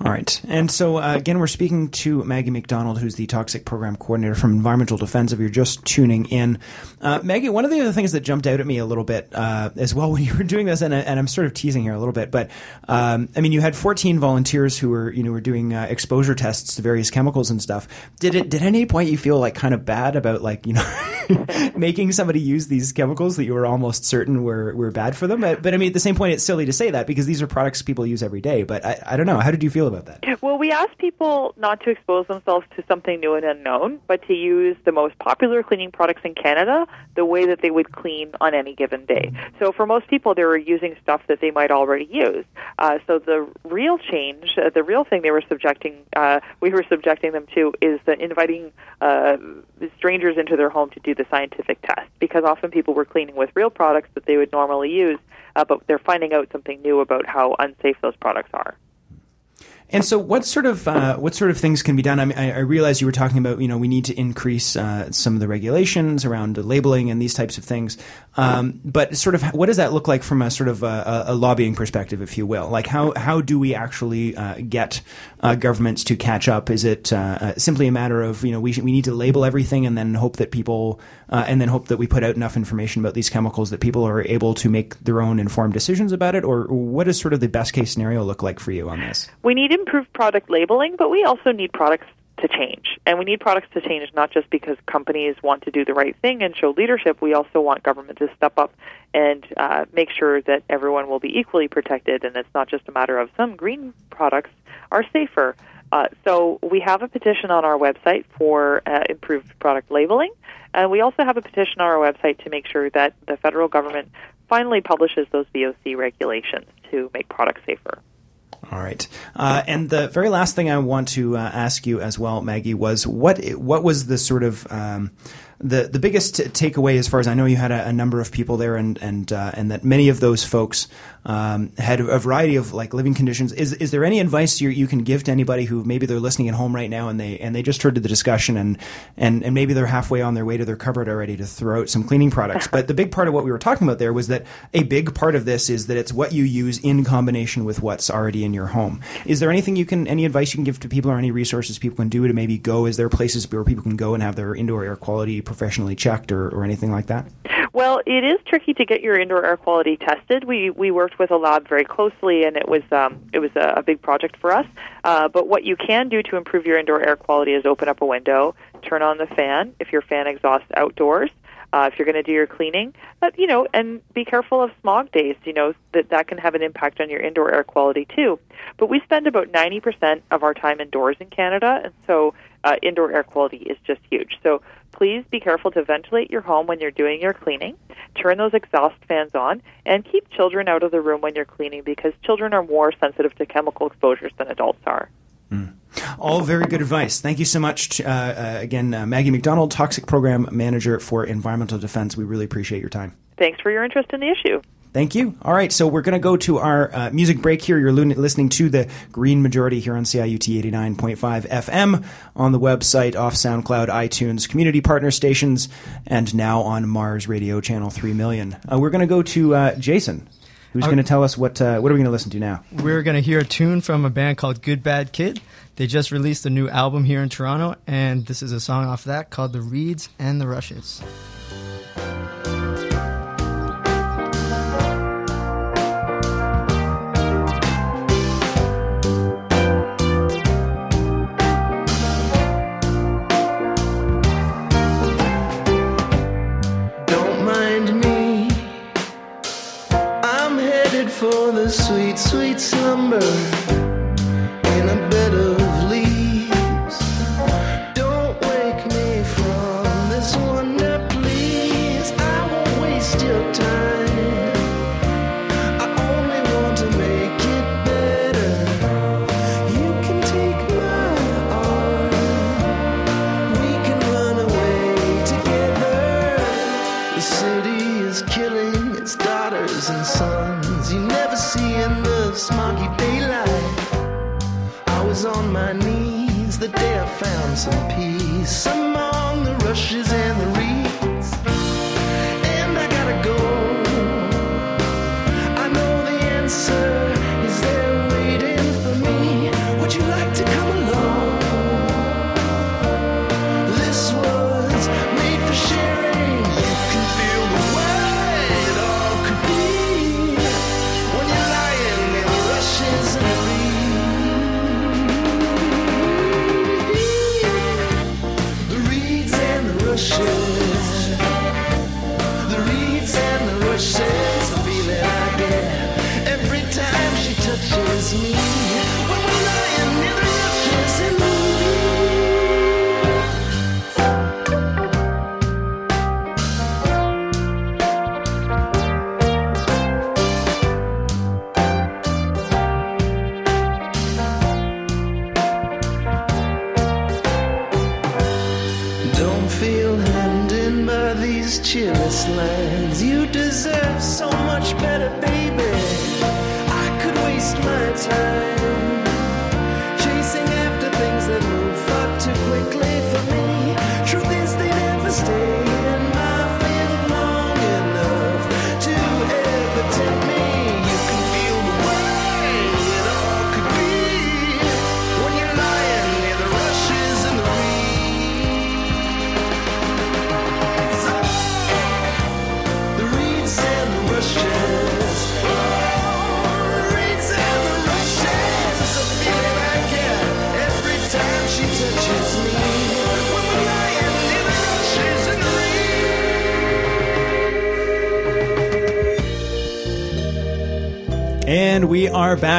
All right. And so, uh, again, we're speaking to Maggie MacDonald, who's the Toxic Program Coordinator from Environmental Defense, if you're just tuning in. Uh, Maggie, one of the other things that jumped out at me a little bit uh, as well when you were doing this, and, and, I'm sort of teasing here a little bit, but um, I mean, you had 14 volunteers who were, you know, were doing uh, exposure tests to various chemicals and stuff. Did it, did at any point you feel like kind of bad about like, you know, making somebody use these chemicals that you were almost certain were, were bad for them? But, but I mean, at the same point, it's silly to say that because these are products people use every day. But I, I don't know. How did you feel about that? Well, we ask people not to expose themselves to something new and unknown, but to use the most popular cleaning products in Canada the way that they would clean on any given day. So for most people, they were using stuff that they might already use. Uh, so the real change, uh, the real thing they were subjecting, uh, we were subjecting them to, is the inviting uh, strangers into their home to do the scientific test, because often people were cleaning with real products that they would normally use, uh, but they're finding out something new about how unsafe those products are. And so, what sort of uh, what sort of things can be done? I, mean, I, I realize you were talking about you know we need to increase uh, some of the regulations around labeling and these types of things. Um, but sort of, what does that look like from a sort of a, a lobbying perspective, if you will? Like how how do we actually uh, get uh, governments to catch up? Is it uh, uh, simply a matter of you know we we need to label everything and then hope that people and then hope that we put out enough information about these chemicals that people are able to make their own informed decisions about it? Or what does sort of the best case scenario look like for you on this? We need improved product labeling, but we also need products to change. And we need products to change not just because companies want to do the right thing and show leadership. We also want government to step up and uh, make sure that everyone will be equally protected. And it's not just a matter of some green products are safer. Uh, so we have a petition on our website for uh, improved product labeling. And we also have a petition on our website to make sure that the federal government finally publishes those VOC regulations to make products safer. All right. Uh, and the very last thing I want to uh, ask you as well, Maggie, was what what was the sort of um, the the biggest takeaway as far as I know you had a, a number of people there and and uh, and that many of those folks um, had a variety of like living conditions. Is is there any advice you you can give to anybody who maybe they're listening at home right now and they and they just heard the discussion and and and maybe they're halfway on their way to their cupboard already to throw out some cleaning products. But the big part of what we were talking about there was that a big part of this is that it's what you use in combination with what's already in your home. Is there anything you can any advice you can give to people or any resources people can do to maybe go? Is there places where people can go and have their indoor air quality professionally checked or, or anything like that? Well, it is tricky to get your indoor air quality tested. We we worked with a lab very closely, and it was um, it was a, a big project for us. Uh, but what you can do to improve your indoor air quality is open up a window, turn on the fan if your fan exhausts outdoors. Uh, if you're going to do your cleaning, but you know, and be careful of smog days. You know that that can have an impact on your indoor air quality too. But we spend about 90% of our time indoors in Canada, and so uh, indoor air quality is just huge. So please be careful to ventilate your home when you're doing your cleaning. Turn those exhaust fans on, and keep children out of the room when you're cleaning because children are more sensitive to chemical exposures than adults are. All very good advice. Thank you so much. Uh, uh, again, uh, Maggie MacDonald, Toxic Program Manager for Environmental Defense. We really appreciate your time. Thanks for your interest in the issue. Thank you. All right, so we're going to go to our uh, music break here. You're listening to the Green Majority here on CIUT 89.5 FM on the website, off SoundCloud, iTunes, community partner stations, and now on Mars Radio Channel 3 million. Uh, we're going to go to uh, Jason, who's going to tell us what uh, what are we going to listen to now. We're going to hear a tune from a band called Good Bad Kid. They just released a new album here in Toronto, and this is a song off that called The Reeds and the Rushes.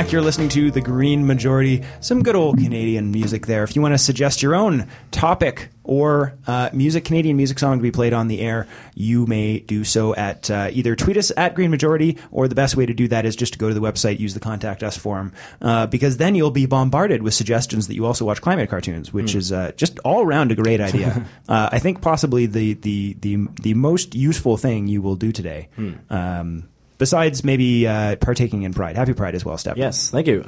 Back. You're listening to The Green Majority. Some good old Canadian music there. If you want to suggest your own topic or uh, music, Canadian music song to be played on the air, you may do so at uh, either tweet us at Green Majority, or the best way to do that is just to go to the website, use the contact us form, uh, because then you'll be bombarded with suggestions that you also watch climate cartoons, which is uh, just all around a great idea. uh, I think possibly the, the the the most useful thing you will do today. Um, Besides maybe uh, partaking in Pride. Happy Pride as well, Steph. Yes, thank you.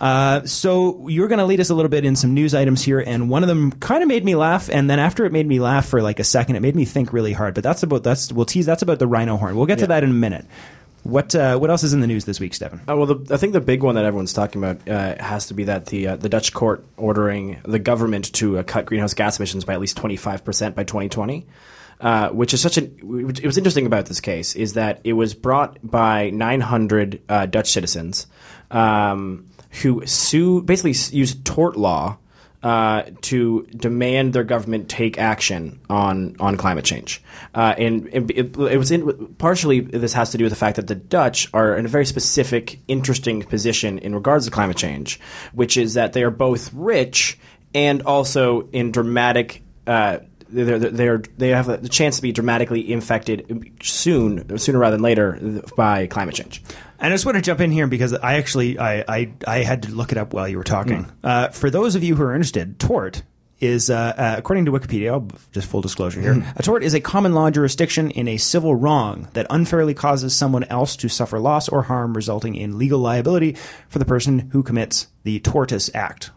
Uh, so you're going to lead us a little bit in some news items here, and one of them kind of made me laugh, and then after it made me laugh for like a second, it made me think really hard. But that's about that's we'll tease that's about the rhino horn. We'll get to that in a minute. What uh, what else is in the news this week, Stephen? Uh, well, the, I think the big one that everyone's talking about uh, has to be that the uh, the Dutch court ordering the government to uh, cut greenhouse gas emissions by at least 25 percent by 2020. Uh, which is such an. It was interesting about this case is that it was brought by 900 uh, Dutch citizens um, who sue basically used tort law uh, to demand their government take action on on climate change. Uh, and it, it, it was in, partially this has to do with the fact that the Dutch are in a very specific, interesting position in regards to climate change, which is that they are both rich and also in dramatic. Uh, they're, they're, they're, have the chance to be dramatically infected soon, sooner rather than later, by climate change. And I just want to jump in here because I actually I I, I had to look it up while you were talking. Uh, for those of you who are interested, tort is uh, uh, according to Wikipedia. I'll just full disclosure here. A tort is a common law jurisdiction in a civil wrong that unfairly causes someone else to suffer loss or harm, resulting in legal liability for the person who commits the tortious act.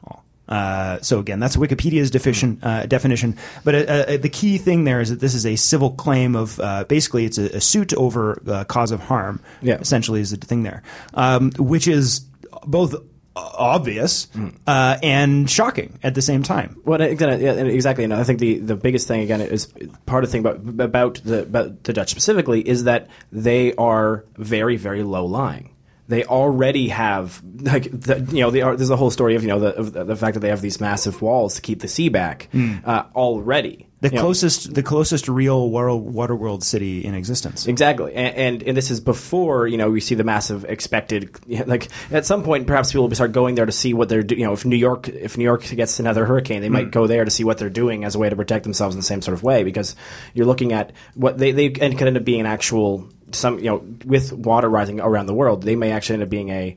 Uh, so again, that's Wikipedia's deficient, uh, definition. But uh, uh, the key thing there is that this is a civil claim of uh, basically it's a, a suit over uh, cause of harm. Yeah. essentially is the thing there, um, which is both obvious uh, and shocking at the same time. Well, again, yeah, exactly. And I think the, the biggest thing again is part of the thing about about the about the Dutch specifically is that they are very very low lying. They already have like the, you know they are, there's a whole story of you know the of the fact that they have these massive walls to keep the sea back uh, already. The You know, closest, the closest real world, water world city in existence. Exactly, and, and and this is before you know we see the massive expected like at some point perhaps people will start going there to see what they're do- you know if New York if New York gets another hurricane they might hmm. go there to see what they're doing as a way to protect themselves in the same sort of way because you're looking at what they they and could end up being an actual some you know with water rising around the world they may actually end up being a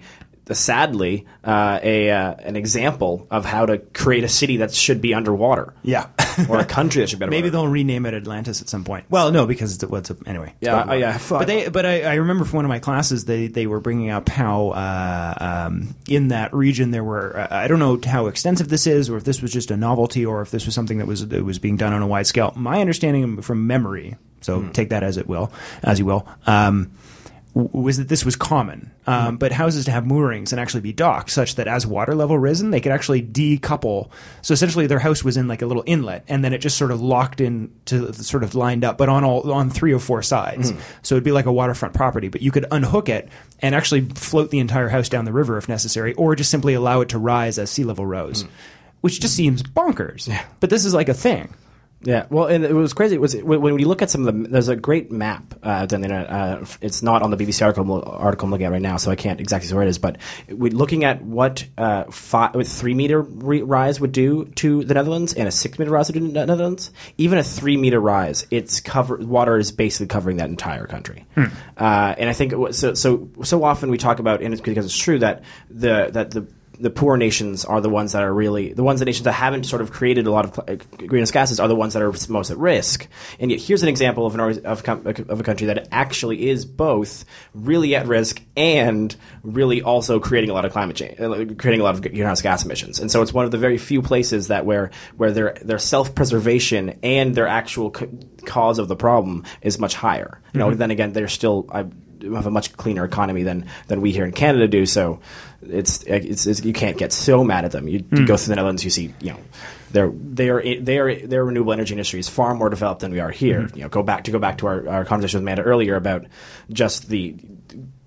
sadly uh, a uh, an example of how to create a city that should be underwater Yeah. or a country that should be underwater. Maybe they'll rename it Atlantis at some point. Well, no, because it's what's anyway. it's Yeah, uh, yeah, But they, but I, I remember from one of my classes, they they were bringing up how uh, um, in that region there were. Uh, I don't know how extensive this is, or if this was just a novelty, or if this was something that was that was being done on a wide scale. My understanding from memory, so Hmm. take that as it will, as you will. Um, was that this was common, um, mm-hmm. but houses to have moorings and actually be docked, such that as water level risen, they could actually decouple. So essentially, their house was in like a little inlet, and then it just sort of locked in to sort of lined up, but on all on three or four sides. Mm-hmm. So it'd be like a waterfront property, but you could unhook it and actually float the entire house down the river if necessary, or just simply allow it to rise as sea level rose, mm. which just seems bonkers. But this is like a thing. Yeah, well, and it was crazy. It was when you look at some of the there's a great map uh, on the internet. Uh, it's not on the BBC article article I'm looking at right now, so I can't exactly see where it is. But we looking at what uh, five, what three meter re- rise would do to the Netherlands and a six meter rise would do to the Netherlands. Even a three meter rise, it's cover water is basically covering that entire country. Uh, and I think it was, so so so often we talk about, and it's because it's true that the that the the poor nations are the ones that are really the ones the nations that haven't sort of created a lot of greenhouse gases are the ones that are most at risk. And yet, here's an example of an of, of a country that actually is both really at risk and really also creating a lot of climate change, uh, creating a lot of greenhouse gas emissions. And so, it's one of the very few places that where where their their self preservation and their actual c- cause of the problem is much higher. You know, then again, they're still. I, have a much cleaner economy than than we here in Canada do. So it's it's, it's you can't get so mad at them. You, you hmm. go through the Netherlands, you see you know their their their their renewable energy industry is far more developed than we are here. Hmm. You know, go back to go back to our, our conversation with Amanda earlier about just the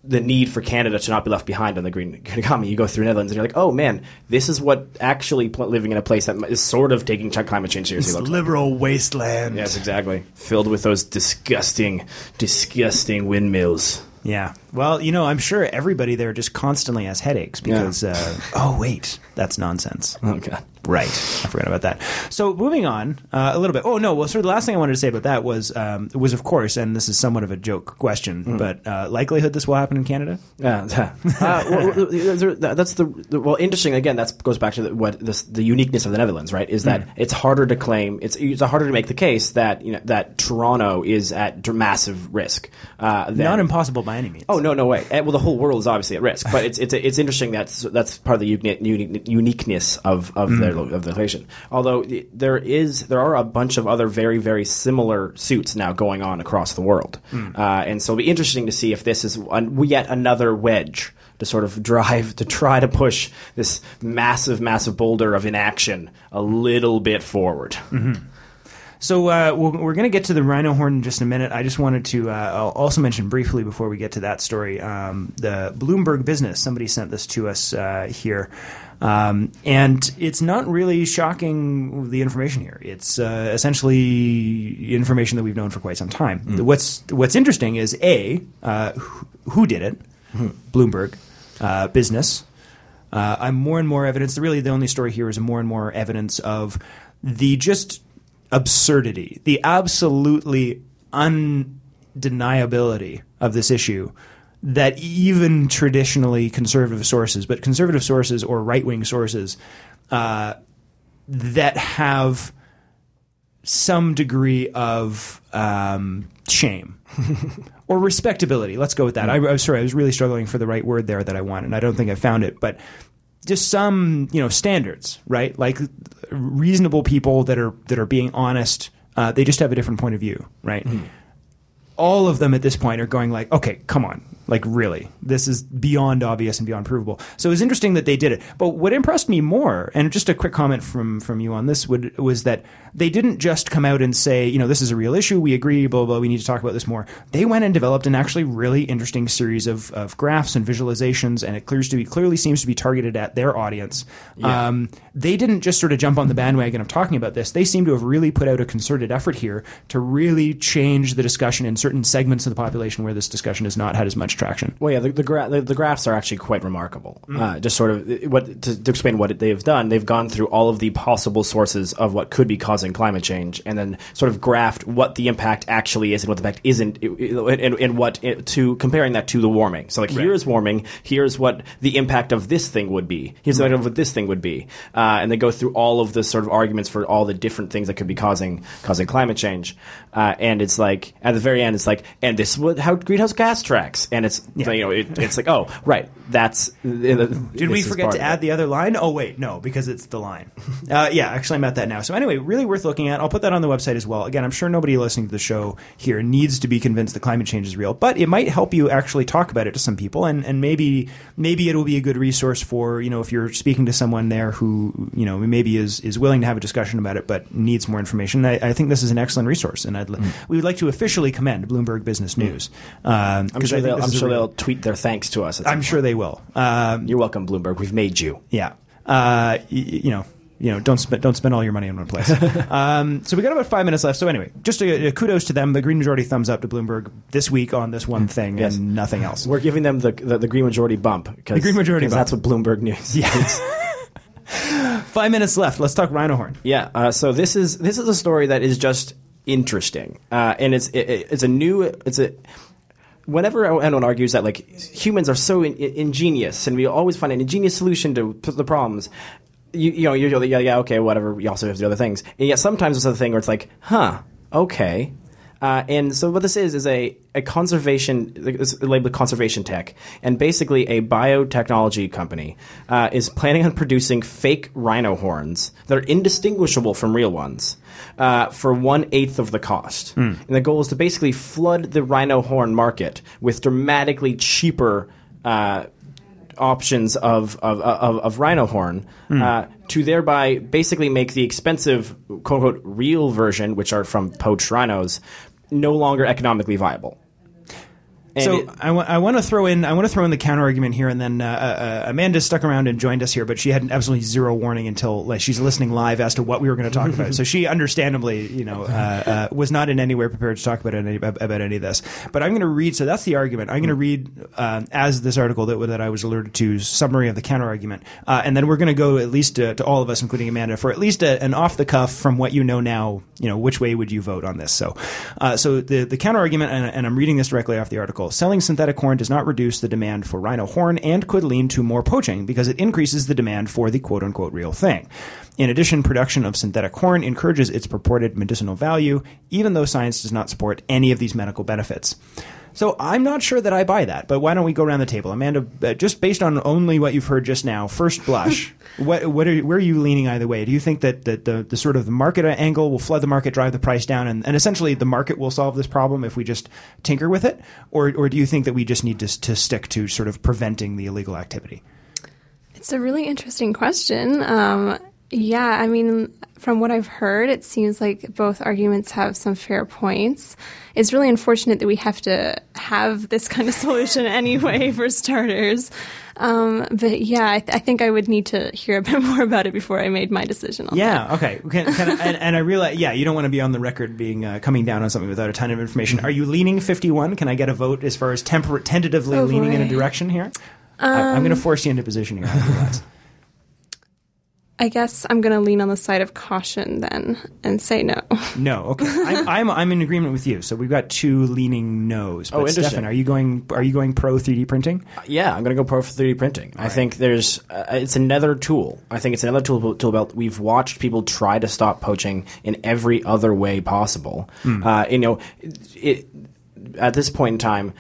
the need for Canada to not be left behind on the green, economy. You go through the Netherlands and you're like, oh man, this is what actually living in a place that is sort of taking climate change seriously looks like. liberal wasteland. Yes, exactly. Filled with those disgusting, disgusting windmills. Yeah. Well, you know, I'm sure everybody there just constantly has headaches because, uh, oh, wait, that's nonsense. Oh god. Right. I forgot about that. So moving on uh, a little bit. Oh no. Well, sort of the last thing I wanted to say about that was um, was of course, and this is somewhat of a joke question, but uh, likelihood this will happen in Canada. Yeah, yeah. uh, well, that's the, the well interesting. Again, that goes back to the, what this, the uniqueness of the Netherlands, right? Is that it's harder to claim. It's it's harder to make the case that you know that Toronto is at massive risk. Uh, than, Not impossible by any means. Oh no, no no way. Eh, Well, the whole world is obviously at risk, but it's it's it's interesting that's that's part of the uni- uni- uniqueness of of their of the location. Although there is there are a bunch of other very very similar suits now going on across the world, uh, and so it'll be interesting to see if this is an, yet another wedge to sort of drive to try to push this massive massive boulder of inaction a little bit forward. So uh, we're, going to get to the rhino horn in just a minute. I just wanted to uh, also mention briefly before we get to that story um, the Bloomberg business. Somebody sent this to us uh, here. Um, and it's not really shocking the information here. It's uh, essentially information that we've known for quite some time. What's What's interesting is a uh, who, who did it, Bloomberg uh, business. Uh, I'm more and more evidence. Really, the only story here is more and more evidence of the just absurdity, the absolutely undeniability of this issue. That even traditionally conservative sources, but conservative sources or right wing sources uh, that have some degree of um, shame or respectability. Let's go with that. I, I'm sorry, I was really struggling for the right word there that I wanted, and I don't think I found it. But just some, you know, standards, right? Like reasonable people that are that are being honest. Uh, they just have a different point of view, right? all of them at this point are going like, okay, come on, like really, this is beyond obvious and beyond provable. So it was interesting that they did it. But what impressed me more, and just a quick comment from from you on this, would was that they didn't just come out and say, you know, this is a real issue, we agree, blah blah, blah we need to talk about this more. They went and developed an actually really interesting series of, of graphs and visualizations, and it clears to be clearly seems to be targeted at their audience. Um, they didn't just sort of jump on the bandwagon of talking about this. They seem to have really put out a concerted effort here to really change the discussion in certain segments of the population where this discussion has not had as much traction. Well, yeah, the the, gra- the, the graphs are actually quite remarkable. Uh, just sort of what to, to explain what they've done. They've gone through all of the possible sources of what could be causing climate change, and then sort of graphed what the impact actually is and what the impact isn't, and, and what to comparing that to the warming. So, like, here's warming. Here's what the impact of this thing would be. Here's the of what this thing would be, uh, and they go through all of the sort of arguments for all the different things that could be causing causing climate change. Uh, and it's like at the very end, it's like, and this is what how greenhouse gas tracks, and it's you know, it, it's like, oh, right, that's. Did we forget to add the other line? Oh wait, no, because it's the line. uh, yeah, actually, I'm at that now. So anyway, really worth looking at. I'll put that on the website as well. Again, I'm sure nobody listening to the show here needs to be convinced that climate change is real, but it might help you actually talk about it to some people, and, and maybe maybe it'll be a good resource for you know if you're speaking to someone there who you know maybe is is willing to have a discussion about it, but needs more information. I, I think this is an excellent resource, and I'd, we would like to officially commend Bloomberg Business News. Um, I'm sure, they'll, I'm sure they'll tweet their thanks to us. I'm sure they will. Um, You're welcome, Bloomberg. We've made you. yeah. Uh, y- you know, you know, don't spend don't spend all your money in one place. um, so we got about five minutes left. So anyway, just a, a kudos to them. The green majority thumbs up to Bloomberg this week on this one thing Yes. and nothing else. We're giving them the the, the green majority bump. because The green majority bump. That's what Bloomberg News. Yes. Five minutes left. Let's talk rhino horn. Yeah. Uh, so this is this is a story that is just interesting, uh, and it's it, it- it's a new it's a. Whenever anyone argues that like humans are so in, ingenious and we always find an ingenious solution to, to the problems, you, you know yeah yeah okay whatever. We also have the other things, and yet sometimes it's a thing where it's like huh okay. Uh, and so what this is is a, a conservation it's labeled conservation tech, and basically a biotechnology company uh, is planning on producing fake rhino horns that are indistinguishable from real ones uh, for one eighth of the cost. And the goal is to basically flood the rhino horn market with dramatically cheaper. Uh, options of of, of, of rhino horn uh, to thereby basically make the expensive quote unquote real version, which are from poached rhinos, no longer economically viable. And so it- I want to throw in I want to throw in the counter argument here, and then uh, uh, Amanda stuck around and joined us here, but she had absolutely zero warning until like, she's listening live as to what we were going to talk about. So she understandably, you know, uh, uh, was not in any way prepared to talk about any about any of this. But I'm going to read. So that's the argument. I'm going to read um, as this article that that I was alerted to summary of the counter argument, uh, and then we're going to go at least to, to all of us, including Amanda, for at least a, an off the cuff from what you know now. You know, which way would you vote on this? So, uh, so the the counter argument, and, and I'm reading this directly off the article. Selling synthetic horn does not reduce the demand for rhino horn and could lead to more poaching because it increases the demand for the quote unquote real thing. In addition, production of synthetic horn encourages its purported medicinal value, even though science does not support any of these medical benefits. So I'm not sure that I buy that, but why don't we go around the table, Amanda? Uh, just based on only what you've heard just now, first blush, what, what are, where are you leaning either way? Do you think that, that the, the sort of the market angle will flood the market, drive the price down, and, and essentially the market will solve this problem if we just tinker with it, or or do you think that we just need to to stick to sort of preventing the illegal activity? It's a really interesting question. Um, Yeah, I mean, from what I've heard, it seems like both arguments have some fair points. It's really unfortunate that we have to have this kind of solution anyway, for starters. Um, but yeah, I, th- I think I would need to hear a bit more about it before I made my decision on that. Yeah. Okay. Can, can I, and, and I realize, yeah, you don't want to be on the record being uh, coming down on something without a ton of information. Are you leaning fifty-one? Can I get a vote as far as temper- tentatively Oh, leaning in a direction here? I, I'm going to force you into position here. I guess I'm going to lean on the side of caution then and say no. No. Okay. I'm, I'm I'm in agreement with you. So we've got two leaning no's. But Oh, interesting. Stefan, are you going? Are you going pro 3D printing? Yeah, I'm going to go pro for 3D printing. I think there's uh, it's another tool. I think it's another tool tool belt. We've watched people try to stop poaching in every other way possible. Uh, you know, it, at this point in time,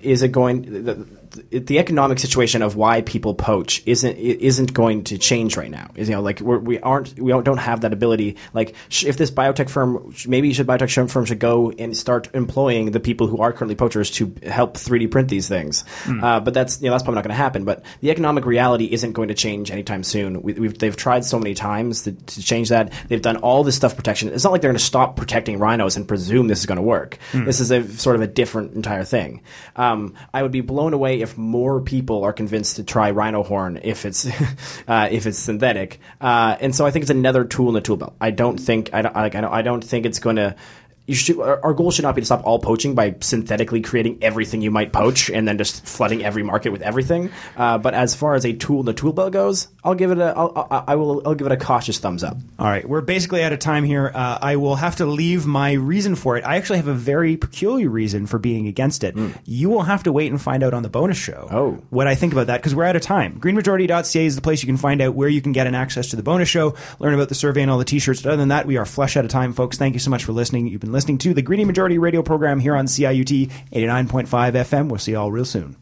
is it going? The, the, economic situation of why people poach isn't isn't going to change right now. Is you know like we're, we aren't we don't have that ability. Like sh- if this biotech firm maybe should biotech firm should go and start employing the people who are currently poachers to help 3D print these things. Uh, but that's you know that's probably not going to happen. But the economic reality isn't going to change anytime soon. We, we've, they've tried so many times to, to change that. They've done all this stuff protection. It's not like they're going to stop protecting rhinos and presume this is going to work. This is a sort of a different entire thing. Um, I would be blown away if more people are convinced to try rhino horn if it's uh, if it's synthetic. Uh, and so I think it's another tool in the tool belt. I don't think I don't I I don't think it's going to. You should, our goal should not be to stop all poaching by synthetically creating everything you might poach and then just flooding every market with everything. Uh, but as far as a tool in the tool belt goes, I'll give it a I'll, I will I'll give it a cautious thumbs up. All right, we're basically out of time here. Uh, I will have to leave my reason for it. I actually have a very peculiar reason for being against it. You will have to wait and find out on the bonus show Oh. what I think about that because we're out of time. Greenmajority.ca is the place you can find out where you can get an access to the bonus show, learn about the survey and all the t-shirts. But other than that, we are flush out of time, folks. Thank you so much for listening. You've been listening to the Green Majority radio program here on CIUT 89.5 FM. We'll see you all real soon.